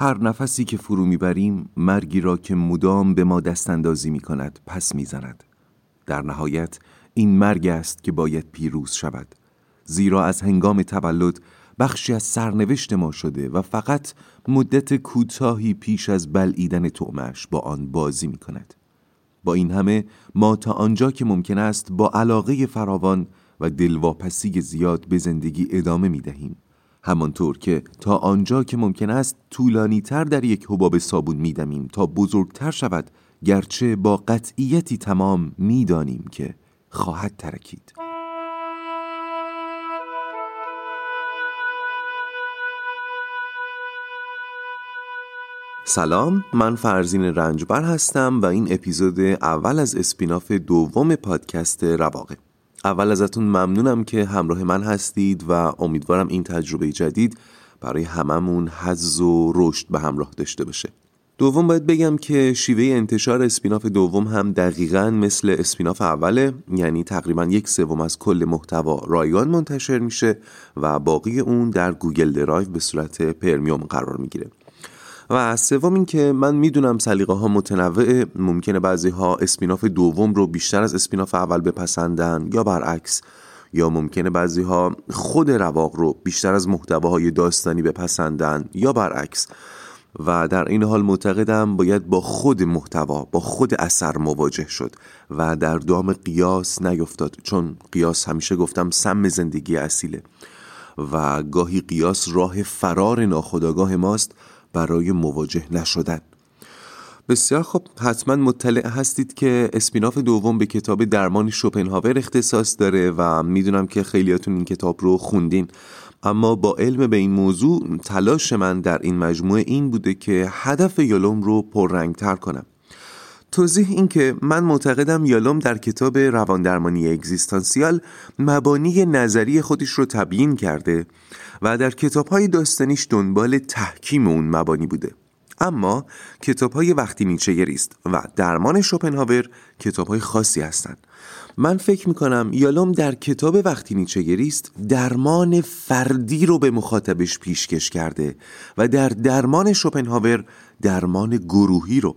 هر نفسی که فرو می‌بریم مرگی را که مدام به ما دستاندازی می کند پس می‌زند. در نهایت این مرگ است که باید پیروز شود زیرا از هنگام تولد بخشی از سرنوشت ما شده و فقط مدت کوتاهی پیش از بلعیدن تعمش با آن بازی می کند. با این همه ما تا آنجا که ممکن است با علاقه فراوان و دلواپسی زیاد به زندگی ادامه می دهیم. همانطور که تا آنجا که ممکن است طولانی تر در یک حباب صابون می دمیم تا بزرگتر شود گرچه با قطعیتی تمام می دانیم که خواهد ترکید. سلام من فرزین رنجبر هستم و این اپیزود اول از اسپیناف دوم پادکست رواقه اول ازتون ممنونم که همراه من هستید و امیدوارم این تجربه جدید برای هممون حظ و رشد به همراه داشته باشه. دوم باید بگم که شیوه انتشار spin-off دوم هم دقیقا مثل spin-off اوله یعنی تقریبا یک سوم از کل محتوا رایگان منتشر میشه و باقی اون در Google Drive به صورت premium قرار می‌گیره. و سوم این که من می‌دونم سلیقه ها متنوعه ممکنه بعضی ها spin-off دوم رو بیشتر از spin-off اول بپسندن یا برعکس یا ممکنه بعضی ها خود رواق رو بیشتر از محتواهای داستانی بپسندن یا برعکس. و در این حال معتقدم باید با خود محتوا با خود اثر مواجه شد و در دام قیاس نیفتاد چون قیاس همیشه گفتم سم زندگی اصیله. و گاهی قیاس راه فرار ناخداگاه ماست برای مواجه نشدن. بسیار خب حتما مطلع هستید که اسپیناف دوم به کتاب درمان شوپنهاور اختصاص داره و می‌دونم که خیلیاتون این کتاب رو خوندین. اما با علم به این موضوع تلاش من در این مجموعه این بوده که هدف یالوم رو پررنگتر کنم. توضیح این که من معتقدم یالوم در کتاب رواندرمانی اگزیستانسیال مبانی نظری خودش رو تبیین کرده و در کتاب های داستانیش دنبال تحکیم اون مبانی بوده. اما کتاب های وقتی نیچه است و درمان شوپنهاور کتاب های خاصی هستند. من فکر می‌کنم یالوم در کتاب وقتی نیچه است درمان فردی رو به مخاطبش پیشکش کرده و در درمان شوپنهاور درمان گروهی رو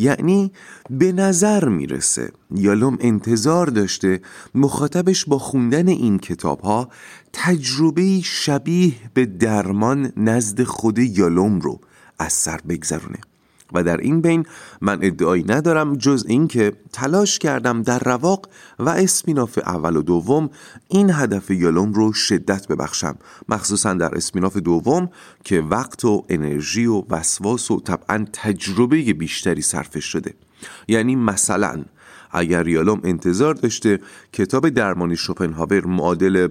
یعنی به نظر می‌رسه یالوم انتظار داشته مخاطبش با خوندن این کتاب ها تجربه شبیه به درمان نزد خود یالوم رو از سر بگذرونه. و در این بین من ادعایی ندارم جز اینکه تلاش کردم در رواق و اسپیناف اول و دوم این هدف یالوم رو شدت ببخشم. مخصوصا در اسپیناف دوم که وقت و انرژی و وسواس و طبعا تجربه بیشتری صرفش شده. یعنی مثلا اگر یالوم انتظار داشته کتاب درمانی شوپنهاور معادل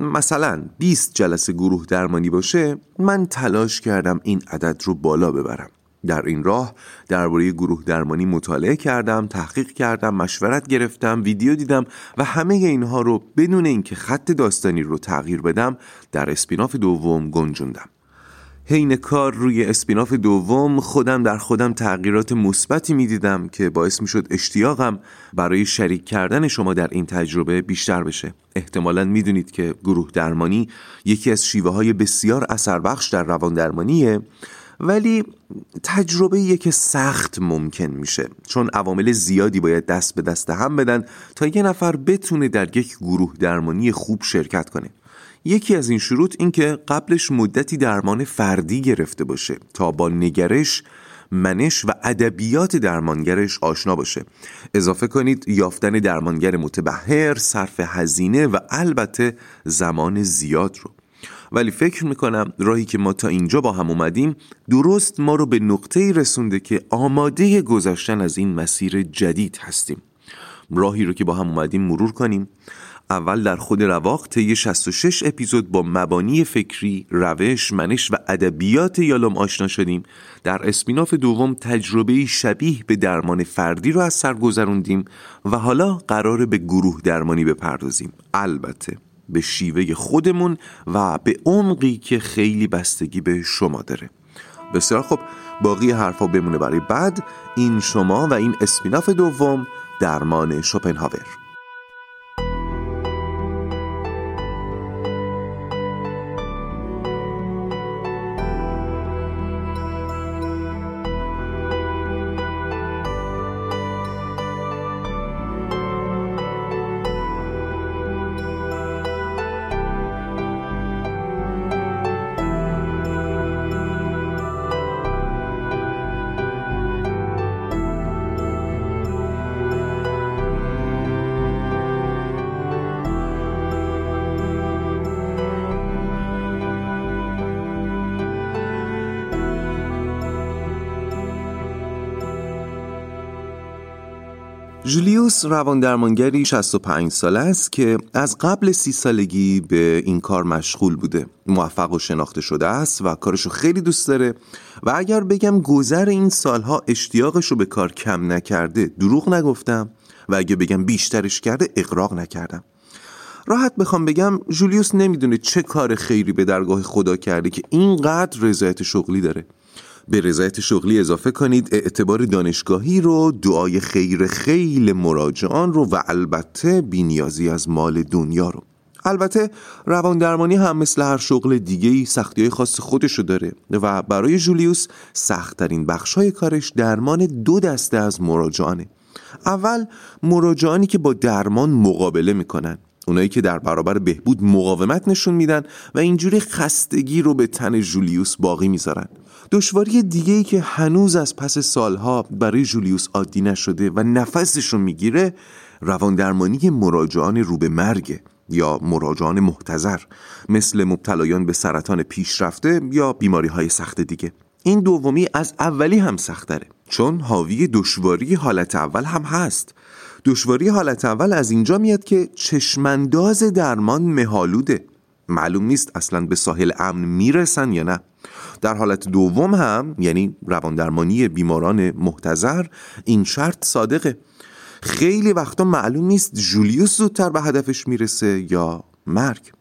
مثلا 20 جلسه گروه درمانی باشه من تلاش کردم این عدد رو بالا ببرم. در این راه درباره گروه درمانی مطالعه کردم تحقیق کردم مشورت گرفتم ویدیو دیدم و همه اینها رو بدون اینکه خط داستانی رو تغییر بدم در اسپیناف دوم گنجوندم. حین کار روی اسپیناف دوم خودم در خودم تغییرات مثبتی می‌دیدم که باعث می‌شد اشتیاقم برای شریک کردن شما در این تجربه بیشتر بشه. احتمالا می‌دونید که گروه درمانی یکی از شیوه های بسیار اثر بخش در روان درمانیه ولی تجربه که سخت ممکن میشه. چون عوامل زیادی باید دست به دست هم بدن تا یه نفر بتونه در یک گروه درمانی خوب شرکت کنه. یکی از این شروط این که قبلش مدتی درمان فردی گرفته باشه تا با نگرش منش و ادبیات درمانگرش آشنا باشه. اضافه کنید یافتن درمانگر متبهر صرف هزینه و البته زمان زیاد رو. ولی فکر می‌کنم راهی که ما تا اینجا با هم اومدیم درست ما رو به نقطه رسونده که آماده گذشتن از این مسیر جدید هستیم راهی رو که با هم اومدیم مرور کنیم اول در خود رواق طی 66 اپیزود با مبانی فکری، روش، منش و ادبیات یالوم آشنا شدیم. در اسپیناف دوم تجربه شبیه به درمان فردی رو از سر گذروندیم و حالا قراره به گروه درمانی بپردازیم. البته به شیوه خودمون و به عمقی که خیلی بستگی به شما داره. بسیار خب باقی حرفا بمونه برای بعد. این شما و این اسپیناف دوم درمان شوپنهاور. جولیوس روان درمانگری 65 ساله است که از قبل سی سالگی به این کار مشغول بوده. موفق و شناخته شده است و کارشو خیلی دوست داره و اگر بگم گذر این سالها اشتیاقشو به کار کم نکرده دروغ نگفتم و اگه بگم بیشترش کرده اقراق نکردم. راحت بخوام بگم جولیوس نمی‌دونه چه کار خیری به درگاه خدا کرده که اینقدر رضایت شغلی داره. به رضایت شغلی اضافه کنید. اعتبار دانشگاهی رو دعای خیر خیل مراجعان رو و البته بینیازی از مال دنیا رو. البته روان درمانی هم مثل هر شغل دیگه ای سختی های خاص خودشو داره و برای جولیوس سختترین بخش های کارش درمان دو دسته از مراجعانه. اول مراجعانی که با درمان مقابله می‌کنن. اونایی که در برابر بهبود مقاومت نشون میدن و اینجوری خستگی رو به تن جولیوس باقی می‌ذارن. دشواری دیگه ای که هنوز از پس سالها برای جولیوس عادی نشده و نفسش رو می‌گیره روان درمانی مراجعان رو به مرگ یا مراجعان محتظر مثل مبتلایان به سرطان پیشرفته یا بیماری های سخت دیگه. این دومی از اولی هم سختره چون حاوی دشواری حالت اول هم هست. دشواری حالت اول از اینجا میاد که چشمانداز درمان مهالوده معلوم نیست اصلا به ساحل امن می‌رسن یا نه. در حالت دوم هم یعنی رواندرمانی بیماران محتظر این شرط صادقه. خیلی وقتا معلوم نیست جولیوس زودتر به هدفش می‌رسه یا مرگ.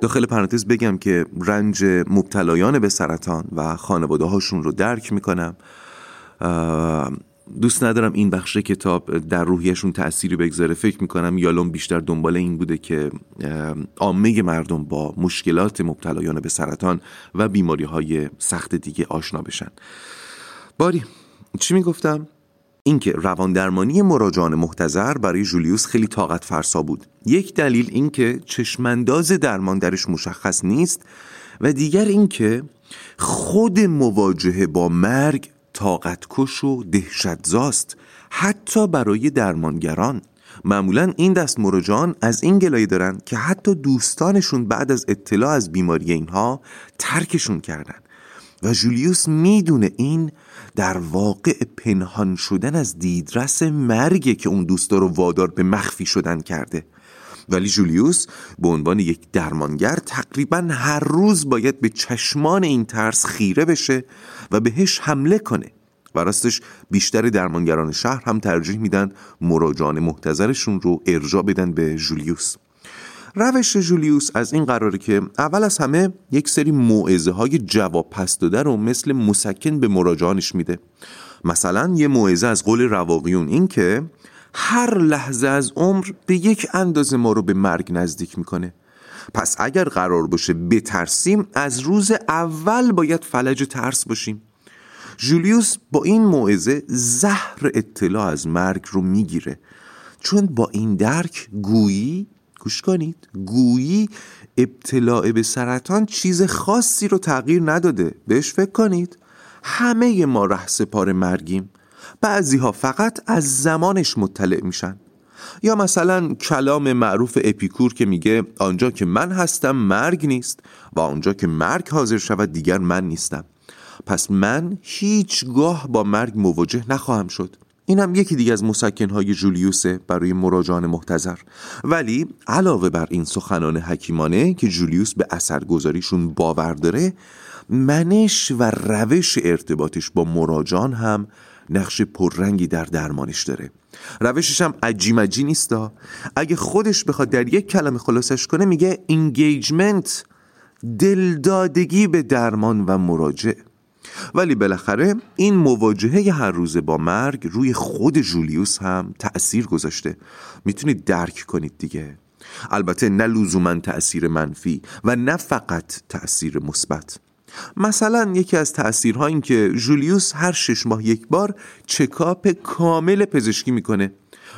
داخل پرانتز بگم که رنج مبتلایان به سرطان و خانواده هاشون رو درک می‌کنم. دوست ندارم این بخش کتاب در روحیشون تأثیری بگذاره. فکر می‌کنم یالوم بیشتر دنبال این بوده که عامه مردم با مشکلات مبتلایان به سرطان و بیماری های سخت دیگه آشنا بشن. باری چی می‌گفتم؟ اینکه روان درمانی مراجعان محتظر برای جولیوس خیلی طاقت فرسا بود. یک دلیل اینکه چشمانداز درمان درش مشخص نیست و دیگر اینکه خود مواجهه با مرگ طاقت کش و دهشتزاست حتی برای درمانگران. معمولا این دست مراجعان از این گلایه دارن که حتی دوستانشون بعد از اطلاع از بیماری اینها ترکشون کردن. و جولیوس می‌دونه این در واقع پنهان شدن از دیدرس مرگه که اون دوستا رو وادار به مخفی شدن کرده. ولی جولیوس به عنوان یک درمانگر تقریبا هر روز باید به چشمان این ترس خیره بشه و بهش حمله کنه و راستش بیشتر درمانگران شهر هم ترجیح میدن مراجعان محتظرشون رو ارجا بدن به جولیوس. روش جولیوس از این قراره که اول از همه یک سری موعظه های جواب پس داده رو مثل مسکن به مراجعانش میده. مثلا یه موعظه از قول رواقیون این که هر لحظه از عمر به یک اندازه ما رو به مرگ نزدیک می‌کنه. پس اگر قرار باشه بترسیم از روز اول باید فلج ترس باشیم. جولیوس با این موعظه زهر اطلاع از مرگ رو می‌گیره. چون با این درک گویی گوش کنید گویی ابتلاع به سرطان چیز خاصی رو تغییر نداده. بهش فکر کنید. همه ما ره سپار مرگیم. بعضی ها فقط از زمانش مطلع میشن. یا مثلا کلام معروف اپیکور که میگه آنجا که من هستم مرگ نیست و آنجا که مرگ حاضر شود دیگر من نیستم. پس من هیچگاه با مرگ مواجه نخواهم شد. این هم یکی دیگه از مسکنهای جولیوسه برای مراجعان محتظر ولی علاوه بر این سخنان حکیمانه که جولیوس به اثرگذاریشون باور داره منش و روش ارتباطش با مراجعان هم نقش پررنگی در درمانش داره. روشش هم عجیمجی نیستا اگه خودش بخواد در یک کلمه خلاصش کنه میگه انگیجمنت دلدادگی به درمان و مراجع ولی بالاخره این مواجهه هر روزه با مرگ روی خود جولیوس هم تأثیر گذاشته. می‌تونید درک کنید دیگه. البته نه لزوما تأثیر منفی و نه فقط تأثیر مثبت. مثلا یکی از تأثیرها این که جولیوس هر شش ماه یک بار چکاپ کامل پزشکی می‌کنه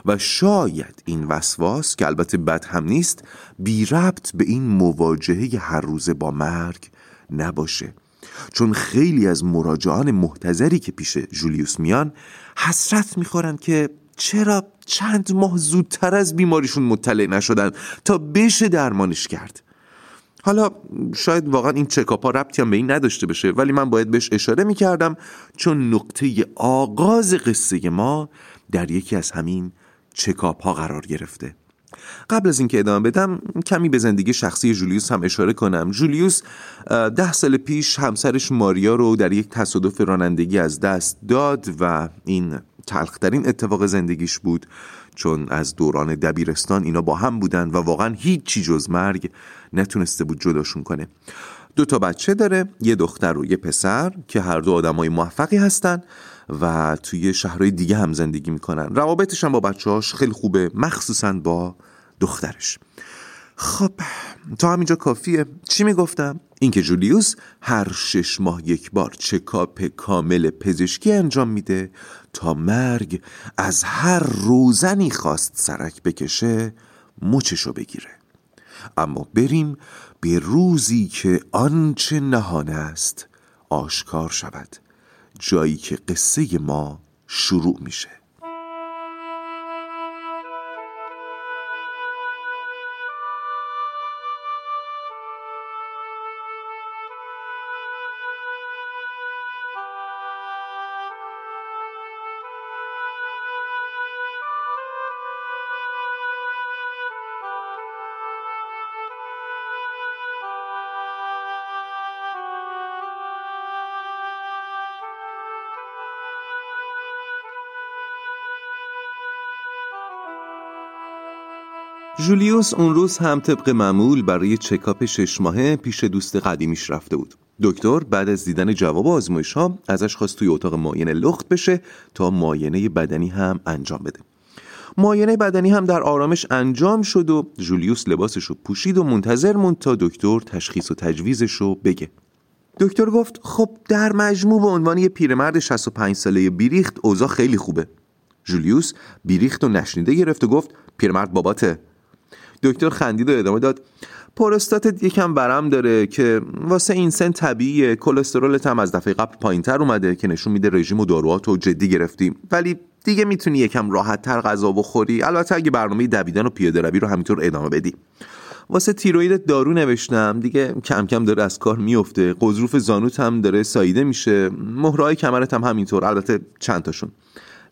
و شاید این وسواس که البته بد هم نیست بی ربط به این مواجهه هر روزه با مرگ نباشه. چون خیلی از مراجعان محتظری که پیش جولیوس میان حسرت می‌خورن که چرا چند ماه زودتر از بیماریشون مطلع نشدن تا بشه درمانش کرد. حالا شاید واقعا این چکاپ ها ربطی هم به این نداشته باشه ولی من باید بهش اشاره می‌کردم چون نقطه آغاز قصه ما در یکی از همین چکاپ قرار گرفته. قبل از اینکه ادامه بدم کمی به زندگی شخصی جولیوس هم اشاره کنم. جولیوس ده سال پیش همسرش ماریا رو در یک تصادف رانندگی از دست داد و این تلخترین اتفاق زندگیش بود. چون از دوران دبیرستان اینا با هم بودن و واقعا هیچی جز مرگ نتونسته بود جداشون کنه. دو تا بچه داره یه دختر و یه پسر که هر دو آدمای موفقی هستن و توی شهرهای دیگه هم زندگی می‌کنن. روابطش هم با بچه هاش خیلی خوبه مخصوصا با دخترش. خب تا همینجا کافیه. چی می‌گفتم؟ اینکه جولیوس هر شش ماه یک بار چکاپ کامل پزشکی انجام میده تا مرگ از هر روزنی خواست سرک بکشه مچشو بگیره. اما بریم به روزی که آنچه نهانه است آشکار شود جایی که قصه ما شروع میشه. جولیوس اون روز هم طبق معمول برای چکاپ شش ماهه پیش دوست قدیمیش رفته بود. دکتر بعد از دیدن جواب آزمایش ها ازش خواست توی اتاق معاینه لخت بشه تا معاینه بدنی هم انجام بده. معاینه بدنی هم در آرامش انجام شد و جولیوس لباسش رو پوشید و منتظر موند تا دکتر تشخیص و تجویزش رو بگه. دکتر گفت خب در مجموع به عنوان یه پیرمرد 65 ساله بیریخت اوضاع خیلی خوبه. جولیوس بیریخت و نشنیده گرفت و گفت پیرمرد باباته. دکتر خندید و ادامه داد. پروستاتت یکم برم داره که واسه این سن طبیعیه. کلسترولت هم از دفعه قبل پایینتر اومده که نشون میده رژیم و داروهات رو جدی گرفتیم. ولی دیگه می‌تونی یکم راحت تر غذا بخوری. البته اگه برنامه دویدن و پیاده روی رو همینطور ادامه بدی. واسه تیروید دارو نوشتم. دیگه کم کم داره از کار میفته قضروف زانوت هم داره ساییده میشه. مهرهای کمرت هم همینطور. البته چند تاشون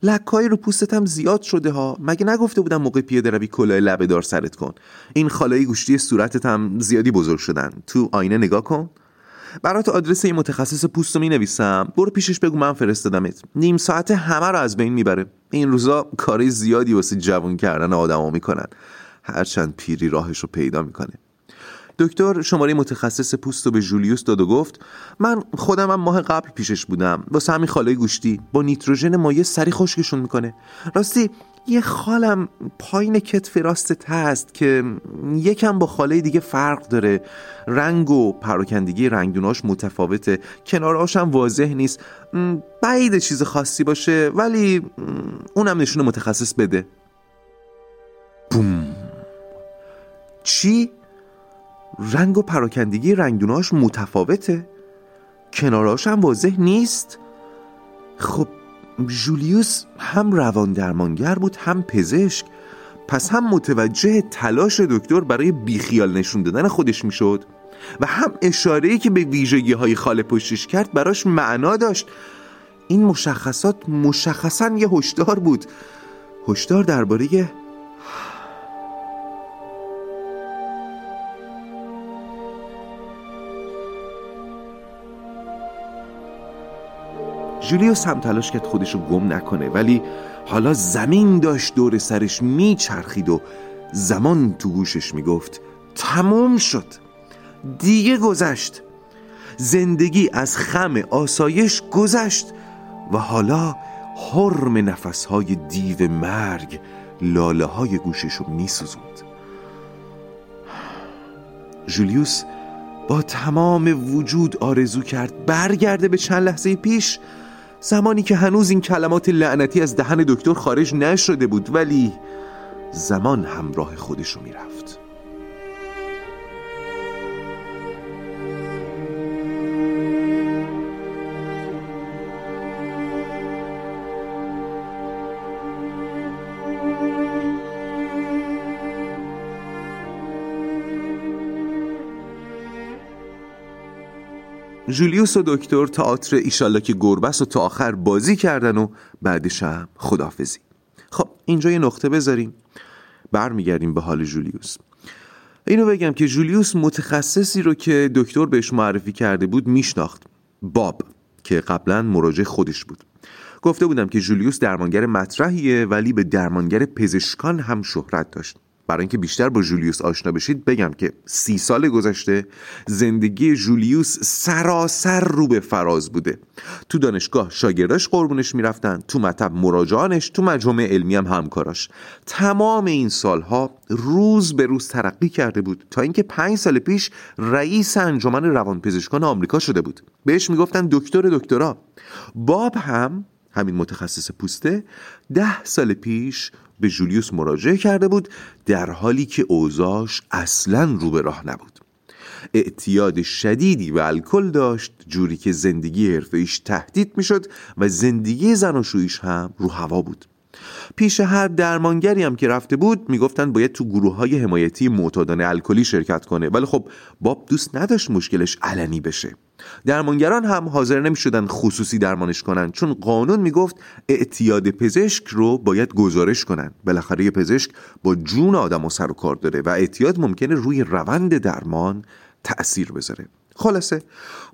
لکای رو پوستتم زیاد شده ها. مگه نگفته بودم موقع پیاده روی کلاه لبه دار سرت کن. این خالای گوشتی صورتت هم زیادی بزرگ شدن. تو آینه نگاه کن. برات آدرس این متخصص پوست رو می نویسم برو پیشش بگو من فرستادمت. نیم ساعت همه رو از بین می‌بره. این روزا کاری زیادی واسه جوان کردن آدما می‌کنن. هرچند پیری راهش رو پیدا می‌کنه. دکتر شماره متخصص پوست رو به جولیوس داد و گفت من خودم هم ماه قبل پیشش بودم. واسه همین خاله گوشتی. با نیتروژن مایع سری خشکشون می‌کنه. راستی یه خالم پایین کتف راستت هست که یکم با خاله دیگه فرق داره. رنگ و پراکندگی رنگدوناش متفاوته. کناراش هم واضح نیست. بعید چیز خاصی باشه ولی اونم نشون متخصص بده. بوم. چی؟ رنگ و پراکندگی رنگدوناش متفاوته. کناراش هم واضح نیست. خب جولیوس هم روان درمانگر بود هم پزشک. پس هم متوجه تلاش دکتر برای بیخیال نشون دادن خودش می‌شد. و هم اشاره‌ای که به ویژگی های خاله پشتش کرد براش معنا داشت. این مشخصات مشخصا یه هشدار بود. هشدار درباره جولیوس هم تلاش کرد خودشو گم نکنه ولی حالا زمین داشت دور سرش میچرخید و زمان تو گوشش می‌گفت تموم شد. دیگه گذشت. زندگی از خم آسایش گذشت و حالا حرم نفسهای دیو مرگ لاله های گوشش رو میسوزوند. جولیوس با تمام وجود آرزو کرد برگرده به چند لحظه پیش زمانی که هنوز این کلمات لعنتی از دهن دکتر خارج نشده بود ولی زمان همراه خودش رو می‌رفت. جولیوس و دکتر تئاتر ایشالله که گربس و تا آخر بازی کردن و بعدش هم خدافزی خب اینجا یه نقطه بذاریم. برمیگردیم به حال جولیوس. اینو بگم که جولیوس متخصصی رو که دکتر بهش معرفی کرده بود میشناخت. باب که قبلا مراجع خودش بود. گفته بودم که جولیوس درمانگر مطرحیه ولی به درمانگر پزشکان هم شهرت داشت. برای اینکه بیشتر با جولیوس آشنا بشید بگم که سی سال گذشته زندگی جولیوس سراسر رو به فراز بوده. تو دانشگاه شاگرداش قربونش می‌رفتن تو مطب مراجعانش تو مجموعه علمی هم همکاراش. تمام این سالها روز به روز ترقی کرده بود تا اینکه پنج سال پیش رئیس انجمن روانپزشکان آمریکا شده بود. بهش می‌گفتن دکتر دکترا. باب هم همین متخصص پوسته ده سال پیش به جولیوس مراجعه کرده بود در حالی که اوزاش اصلا رو به راه نبود. اعتیاد شدیدی به الکل داشت جوری که زندگی حرفه‌ایش تهدید می‌شد و زندگی زن و شویش هم رو هوا بود. پیش هر درمانگری هم که رفته بود می‌گفتن باید تو گروه های حمایتی معتادان الکلی شرکت کنه. ولی خب باب دوست نداشت مشکلش علنی بشه. درمانگران هم حاضر نمی شدن خصوصی درمانش کنن چون قانون می‌گفت اعتیاد پزشک رو باید گزارش کنن. بالاخره یه پزشک با جون آدم و سر و کار داره و اعتیاد ممکنه روی روند درمان تأثیر بذاره. خلاصه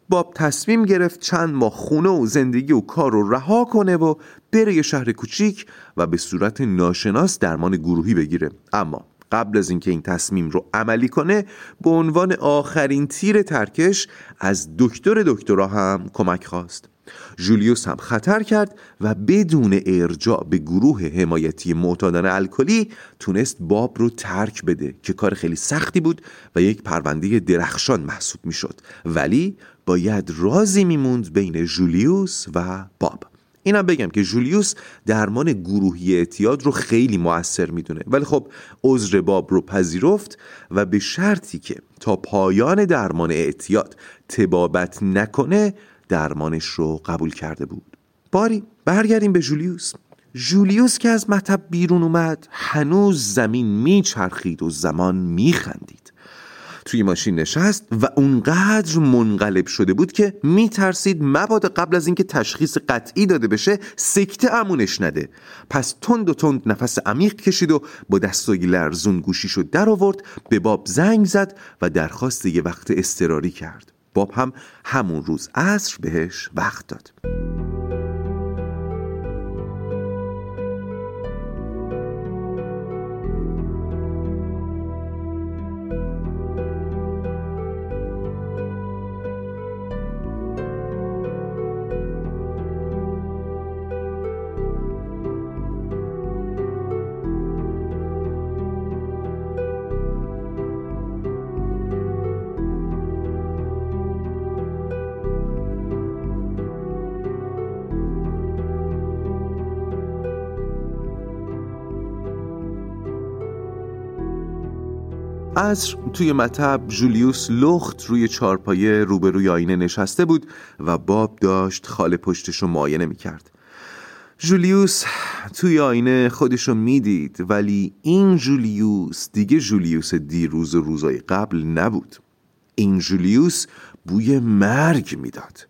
باب تصمیم گرفت چند ماه خونه و زندگی و کار رو رها کنه و بره یه شهر کوچیک و به صورت ناشناس درمان گروهی بگیره. اما قبل از اینکه این تصمیم رو عملی کنه به عنوان آخرین تیر ترکش از دکتر دکترا هم کمک خواست. جولیوس هم خطر کرد و بدون ارجاع به گروه حمایتی معتادان الکلی تونست باب رو ترک بده که کار خیلی سختی بود و یک پرونده درخشان محسوب می‌شد. ولی باید رازی میموند بین جولیوس و باب اینم بگم که جولیوس درمان گروهی اعتیاد رو خیلی موثر می‌دونه. ولی خب عذر باب رو پذیرفت و به شرطی که تا پایان درمان اعتیاد تبابت نکنه درمانش رو قبول کرده بود. باری برگردیم به جولیوس. جولیوس که از مطب بیرون اومد هنوز زمین میچرخید و زمان میخندید. توی ماشین نشست و اونقدر منقلب شده بود که میترسید مبادا قبل از اینکه تشخیص قطعی داده بشه سکته امونش نده. پس تند و تند نفس عمیق کشید و با دستای لرزون گوشیشو در آورد به باب زنگ زد و درخواست یه وقت استراری کرد. باب هم همون روز عصر بهش وقت داد. عصر توی مطب جولیوس لخت روی چارپایه روبروی آینه نشسته بود و باب داشت خال پشتش رو معاینه می‌کرد. جولیوس توی آینه خودشو می‌دید ولی این جولیوس دیگه جولیوس دیروز و روزای قبل نبود. این جولیوس بوی مرگ می‌داد.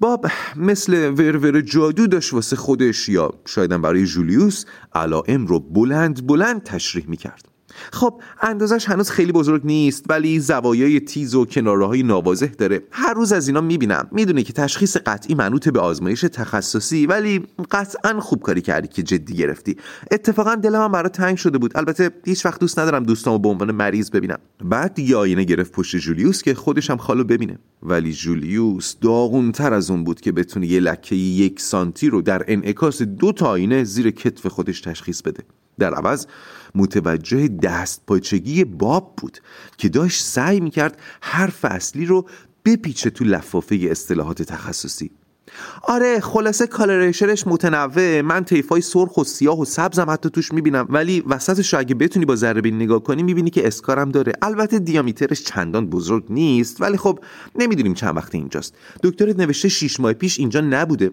باب مثل ورور جادو داشت واسه خودش یا شایدم برای جولیوس علائم رو بلند بلند تشریح می‌کرد. خب اندازش هنوز خیلی بزرگ نیست ولی زوایای تیز و کناره های داره. هر روز از اینا می‌بینم. می‌دونه که تشخیص قطعی منوط به آزمایش تخصصی ولی قطعا خوب کاری کردی که جدی گرفتی. اتفاقا دلم هم برای تنگ شده بود. البته هیچ وقت دوست ندارم دوستامو به عنوان مریض ببینم. بعد یه آینه گرفت پشت جولیوس که خودش هم خالو ببینه. ولی جولیوس داغونتر از اون بود که بتونه یه لکه یک سانتی رو در انعکاس دو تا آینه زیر کتف خودش تشخیص بده. در عوض متوجه دست پاچگی باب بود که داشت سعی می‌کرد حرف اصلی رو بپیچه تو لفافه اصطلاحات تخصصی. آره خلاصه coloration ش متنوعه من طیفای سرخ و سیاه و سبزم حتی توش می‌بینم. ولی وسطش رو اگه بتونی با ذره‌بین نگاه کنی می‌بینی که scar م داره. البته diameter ش چندان بزرگ نیست ولی خب نمی‌دونیم چند وقت اینجاست. دکترت نوشته شیش ماه پیش اینجا نبوده.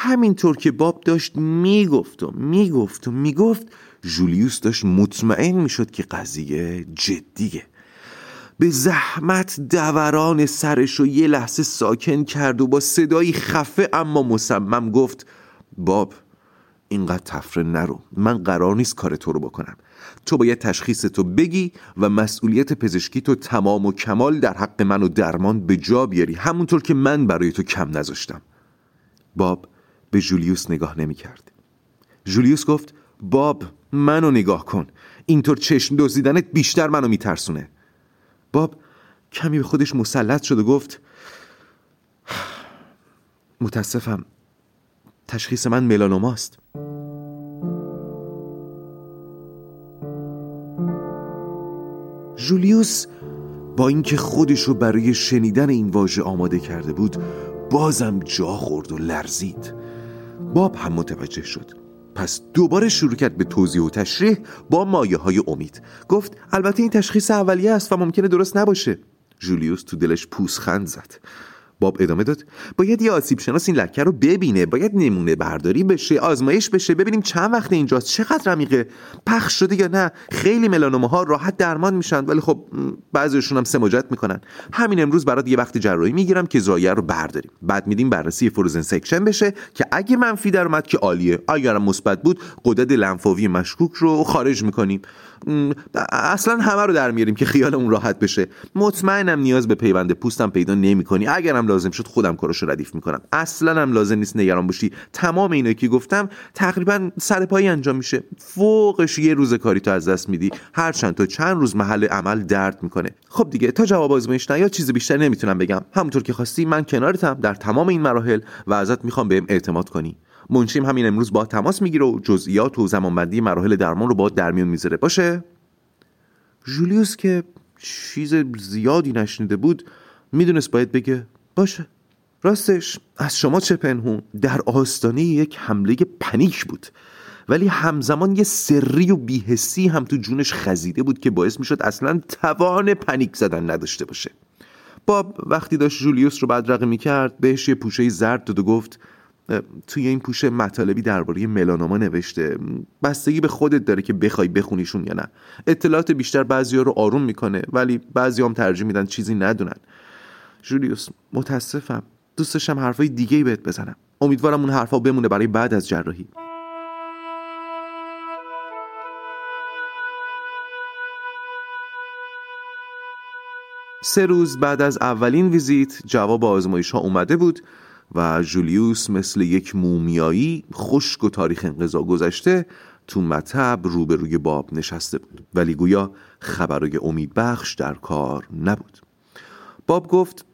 همینطور که باب داشت می‌گفت و می‌گفت و می‌گفت جولیوس داشت مطمئن می‌شد که قضیه جدیه. به زحمت دوران سرش رو یه لحظه ساکن کرد و با صدایی خفه اما مصمم گفت باب اینقدر تفره نرو. من قرار نیست کار تو رو بکنم. تو باید تشخیص تو بگی و مسئولیت پزشکی تو تمام و کمال در حق من و درمان به جا بیاری. همونطور که من برای تو کم نذاشتم. باب به جولیوس نگاه نمی کرد جولیوس گفت باب منو نگاه کن. اینطور چشم دزدیدنت بیشتر منو میترسونه. باب کمی به خودش مسلط شد و گفت متاسفم تشخیص من ملانوماست جولیوس با اینکه خودش رو برای شنیدن این واژه آماده کرده بود بازم جا خورد و لرزید. باب هم متوجه شد. پس دوباره شروع کرد به توضیح و تشریح با مایه های امید. گفت البته این تشخیص اولیه است و ممکنه درست نباشه. جولیوس تو دلش پوسخند زد. باب ادامه داد. باید یه آسیب شناس این لکه رو ببینه باید نمونه برداری بشه آزمایش بشه ببینیم چند وقت اینجاست چقدر عمیقه. پخش شده یا نه خیلی ملانوماها راحت درمان میشن ولی خب بعضیشون هم سماجت می‌کنن. همین امروز برات یه وقت جراحی می‌گیرم که ضایعه رو برداریم. بعد میدیم بررسی frozen section بشه که اگه منفی دراد که عالیه. اگرم مثبت بود غدد لنفاوی مشکوک رو خارج می‌کنیم. اصلا همه رو در میاریم که خیالمون راحت بشه. مطمئنم نیاز به پیوند پوستم پیدا نمی‌کنی. اگرم لازم شد خودم کاراشو ردیف می‌کنم. اصلا هم لازم نیست نگران باشی. تمام اینایی که گفتم تقریبا سر پایی انجام میشه. فوقش یه روز کاری تو از دست میدی. هر چند تا چند روز محل عمل درد می‌کنه. خب دیگه تا جواب آزمایش نیاد چیز بیشتر نمی‌تونم بگم. همونطور که خواستی من کنارتم در تمام این مراحل و ازت می‌خوام بهم اعتماد کنی. منشیم همین امروز با تماس می‌گیره و جزئیات و زمانبندی مراحل درمان رو با در میون می‌ذاره. باشه؟ جولیوس که چیز زیادی نشنیده بود می‌دونست باید بگه باشه. راستش از شما چه پنهون؟ در آستانه یک حمله پنیک بود. ولی همزمان یه سری و بیهسی هم تو جونش خزیده بود که باعث می‌شد اصلا توان پنیک زدن نداشته باشه. باب وقتی داشت جولیوس رو بدرقه می‌کرد بهش یه پوشه زرد داد و گفت توی این پوشه مطالبی درباره ملانوما نوشته. بستگی به خودت داره که بخوای بخونیشون یا نه. اطلاعات بیشتر بعضیا رو آروم می‌کنه ولی بعضی هم ترجیح میدن چیزی ندونن. جولیوس متاسفم. دوست داشتم حرفای دیگه ای بهت بزنم. امیدوارم اون حرفا بمونه برای بعد از جراحی. سه روز بعد از اولین ویزیت جواب آزمایش ها اومده بود. و جولیوس مثل یک مومیایی خشک و تاریخ انقضا گذشته تو مطب روبروی باب نشسته بود. ولی گویا خبرای امید بخش در کار نبود. باب گفت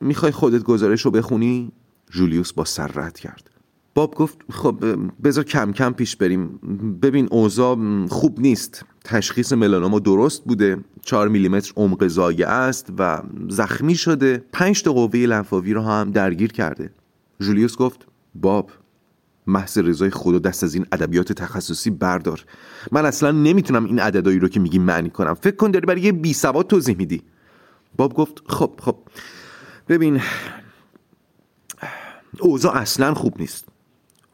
می‌خوای خودت گزارش رو بخونی؟ جولیوس با سر رد کرد. باب گفت خب بذار کم کم پیش بریم. ببین اوضاع خوب نیست. تشخیص ملانوما درست بوده. 4 میلیمتر عمق زایه است و زخمی شده. 5 تا قوه لنفاوی رو هم درگیر کرده. جولیوس گفت باب محض رضای خدا دست از این ادبیات تخصصی بردار. من اصلا نمی‌تونم این عددایی رو که میگی معنی کنم. فکر کن داری برای یه بی سواد توضیح میدی. باب گفت خب خب. ببین اوضاع اصلا خوب نیست.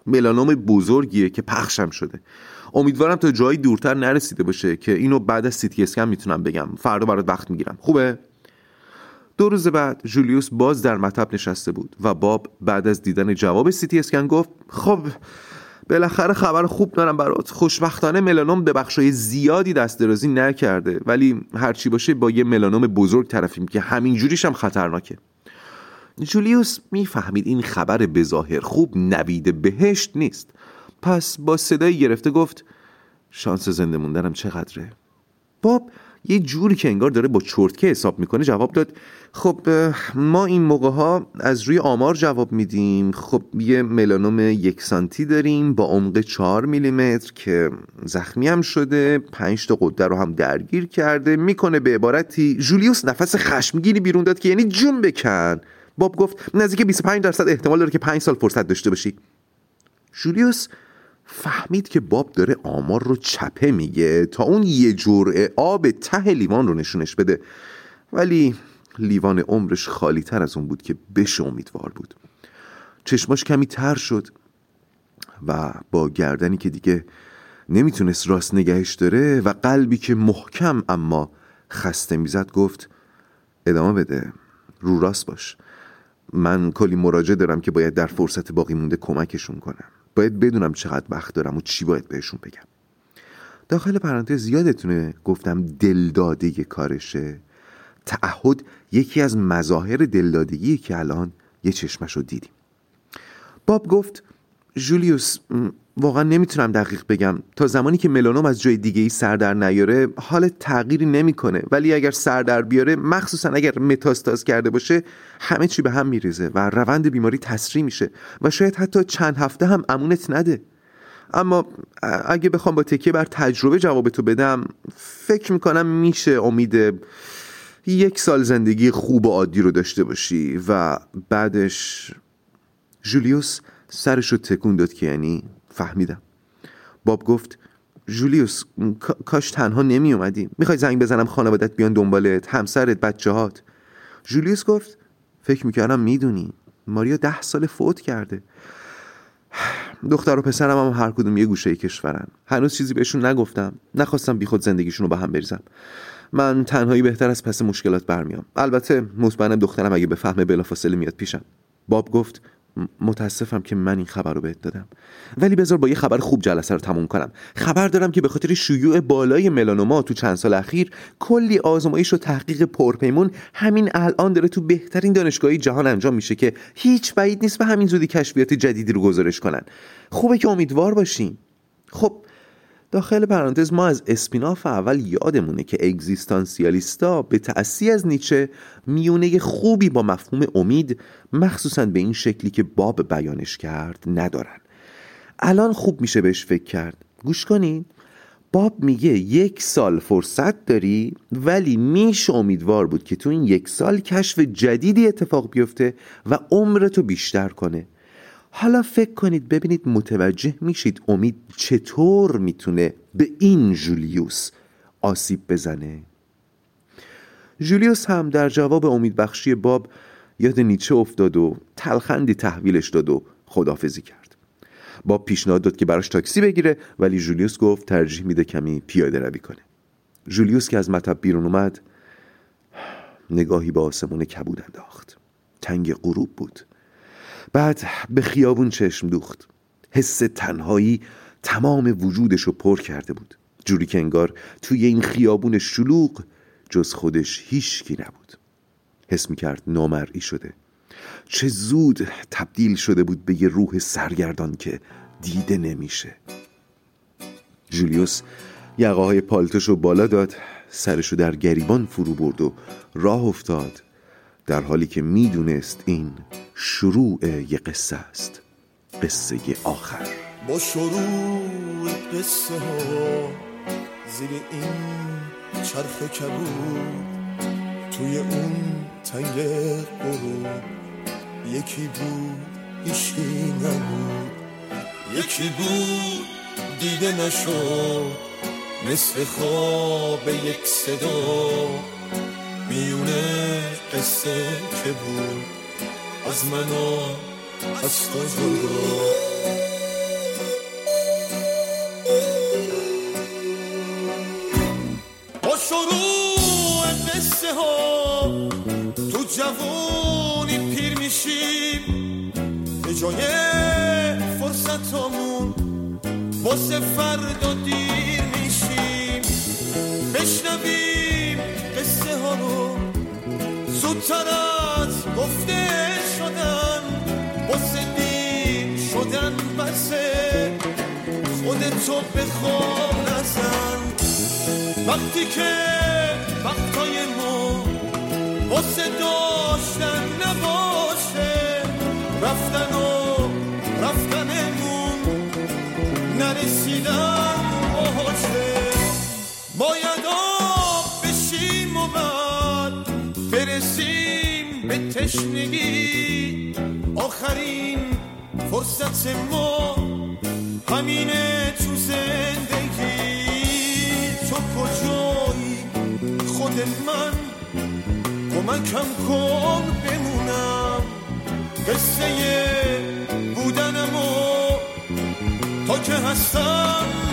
ملانوم بزرگیه که پخشم شده. امیدوارم تا جایی دورتر نرسیده باشه که اینو بعد از سیتی اسکن می‌تونم بگم. فردا برات وقت می‌گیرم. خوبه؟ دو روز بعد جولیوس باز در مطب نشسته بود و باب بعد از دیدن جواب سیتی اسکن گفت خب بالاخره خبر خوب دارم برات. خوشبختانه ملانوم به بخشای زیادی دست درازی نکرده ولی هرچی باشه با یه ملانوم بزرگ طرفیم که همین جوریش هم خطرناکه. جولیوس می‌فهمید این خبر بظاهر خوب نوید بهشت نیست. پس با صدای گرفته گفت شانس زنده موندنم چقدره؟ باب یه جوری که انگار داره با چرتکه حساب می‌کنه جواب داد خب ما این موقع ها از روی آمار جواب میدیم. خب یه ملانوم یک سانتی داریم با عمق 4 میلیمتر که زخمی هم شده پنج تا قده رو هم درگیر کرده. می‌کنه به عبارتی جولیوس نفس خشمگینی بیرون داد که یعنی جون بکن. باب گفت نزدیک 25 درصد احتمال داره که 5 سال فرصت داشته باشی. جولیوس فهمید که باب داره آمار رو چپه میگه تا اون یه جرعه آب ته لیوان رو نشونش بده. ولی لیوان عمرش خالی تر از اون بود که بشه امیدوار بود. چشماش کمی تر شد و با گردنی که دیگه نمی‌تونست راست نگهش داره و قلبی که محکم اما خسته می‌زد گفت ادامه بده رو راست باش. من کلی مراجعه دارم که باید در فرصت باقی مونده کمکشون کنم. باید بدونم چقدر وقت دارم و چی باید بهشون بگم. داخل پرانتز یادتونه گفتم دلداده کارشه؟ تعهد یکی از مظاهر دلدادگی که الان یه چشمش رو دیدیم. باب گفت جولیوس واقعا نمی‌تونم دقیق بگم. تا زمانی که ملانوم از جای دیگه ای سر در نیاره حال تغییری نمی‌کنه. ولی اگر سر در بیاره مخصوصا اگر متاستاز کرده باشه همه چی به هم میریزه و روند بیماری تسریع میشه و شاید حتی چند هفته هم امونت نده. اما اگه بخوام با تکیه بر تجربه جواب تو بدم فکر می‌کنم میشه امید یک سال زندگی خوب و عادی رو داشته باشی و بعدش جولیوس سرش رو تکون داد که یعنی فهمیدم. باب گفت جولیوس کاش تنها نمی اومدی. می‌خوای زنگ بزنم خانوادت بیان دنبالت همسرت بچه هات جولیوس گفت فکر می‌کردم می‌دونی. ماریا ده سال فوت کرده. دختر و پسرم هم هر کدوم یه گوشه کشورن. هنوز چیزی بهشون نگفتم. نخواستم بیخود زندگیشون رو به هم بریزم. من تنهایی بهتر از پس مشکلات برمیام. البته مطمئنم دخترم اگه بفهمه بلافاصله میاد پیشم. باب گفت متاسفم که من این خبر رو بهت دادم. ولی بذار با یه خبر خوب جلسه رو تموم کنم. خبر دارم که به خاطر شیوع بالای ملانوما تو چند سال اخیر کلی آزمایش و تحقیق پرپیمون همین الان داره تو بهترین دانشگاهی جهان انجام میشه که هیچ بعید نیست به همین زودی کشفیات جدیدی رو گزارش کنن. خوبه که امیدوار باشیم خب داخل پرانتز ما از اسپیناف اول یادمونه که اگزیستانسیالیستا به تأثیر از نیچه میونه خوبی با مفهوم امید مخصوصا به این شکلی که باب بیانش کرد ندارن. الان خوب میشه بهش فکر کرد. گوش کنین. باب میگه یک سال فرصت داری ولی میشه امیدوار بود که تو این یک سال کشف جدیدی اتفاق بیفته و عمرتو بیشتر کنه. حالا فکر کنید ببینید متوجه میشید امید چطور می‌تونه به این جولیوس آسیب بزنه. جولیوس هم در جواب امید بخشی باب یاد نیچه افتاد و تلخندی تحویلش داد و خدافزی کرد. باب پیشنهاد داد که براش تاکسی بگیره ولی جولیوس گفت ترجیح میده کمی پیاده روی کنه. جولیوس که از مطب بیرون اومد نگاهی به آسمون کبود انداخت. تنگ غروب بود. بعد به خیابون چشم دوخت. حس تنهایی تمام وجودش رو پر کرده بود. جوری که انگار توی این خیابون شلوغ جز خودش هیچکی نبود. حس می‌کرد نامرئی شده. چه زود تبدیل شده بود به یه روح سرگردان که دیده نمیشه. جولیوس یقه های پالتش رو بالا داد سرشو در گریبان فرو برد و راه افتاد در حالی که می‌دونست این شروع یه قصه است. قصه آخر. با شروع قصه ها زیر این چرخ کبود توی اون تنگ غروب. یکی بود هیچی نبود. یکی بود دیده نشد. مثل خواب یک صدا. میونه قصه که بود از من و از تو جدا با شروع قصه ها تو جوانی پیر میشیم به جای فرصتامون واسه فردا دیر میشیم. بشنویم زودتر از گفته شدن واسه دیر شدن بسه. خودتو بخوام نزن. وقتی که وقتای ما واسه داشتن نباشه رفتن و رفتنمون نرسیدن باشه باید تشنگی آخرین فرصت ما همینه تو زندگی. تو کجایی؟ خود من کمکم کن بمونم. قصه بودنمو تا که هستم.